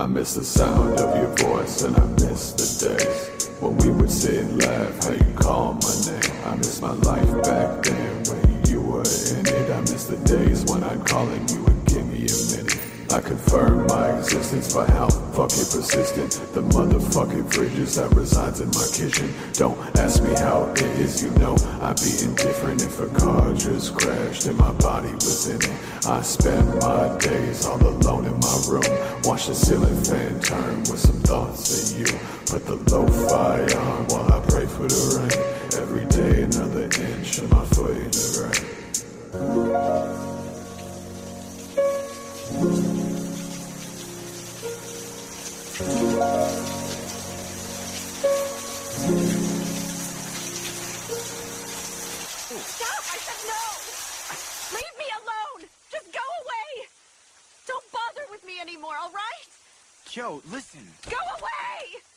I miss the sound of your voice and I miss the days when we would sit and laugh how you call my name. I miss my life back then when you were in it. I miss the days when I'd call and you would give me a minute. I confirm my existence by how fucking persistent the motherfucking fridge that resides in my kitchen. Don't ask me how it is, you know I'd be indifferent if a car just crashed and my body was in it. I spend my days all alone in my room, watch the ceiling fan turn with some thoughts of you. Put the lo-fi on while I pray for the rain. Every day another inch of my foot in the grave. Stop! I said no! Leave me alone! Just go away! Don't bother with me anymore, alright? Yo, listen. Go away!